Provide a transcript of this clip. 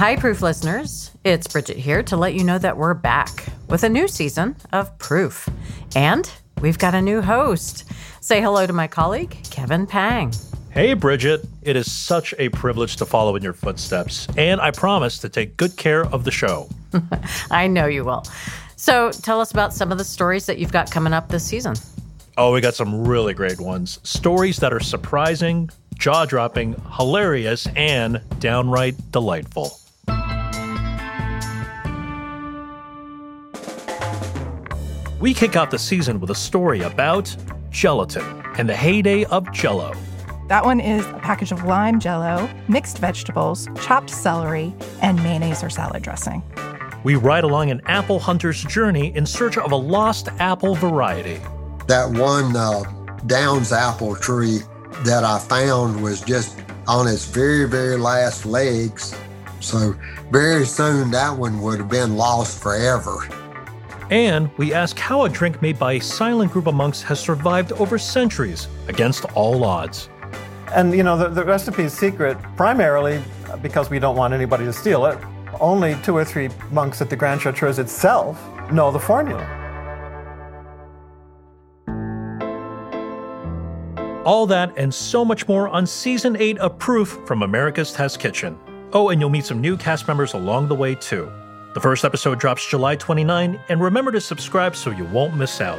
Hi, Proof listeners. It's Bridget here to let you know that we're back with a new season of Proof. And we've got a new host. Say hello to my colleague, Kevin Pang. Hey, Bridget. It is such a privilege to follow in your footsteps, and I promise to take good care of the show. I know you will. So tell us about some of the stories that you've got coming up this season. Oh, we got some really great ones. Stories that are surprising, jaw dropping, hilarious, and downright delightful. We kick off the season with a story about gelatin and the heyday of jello. That one is a package of lime jello, mixed vegetables, chopped celery, and mayonnaise or salad dressing. We ride along an apple hunter's journey in search of a lost apple variety. That one uh, Downs apple tree that I found was just on its very, very last legs. So very soon that one would have been lost forever. And we ask how a drink made by a silent group of monks has survived over centuries against all odds. And you know, the, the recipe is secret primarily because we don't want anybody to steal it. Only two or three monks at the Grande Chartreuse itself know the formula. All that and so much more on season 8 of Proof from America's Test Kitchen. Oh, and you'll meet some new cast members along the way, too. The first episode drops July 29, and remember to subscribe so you won't miss out.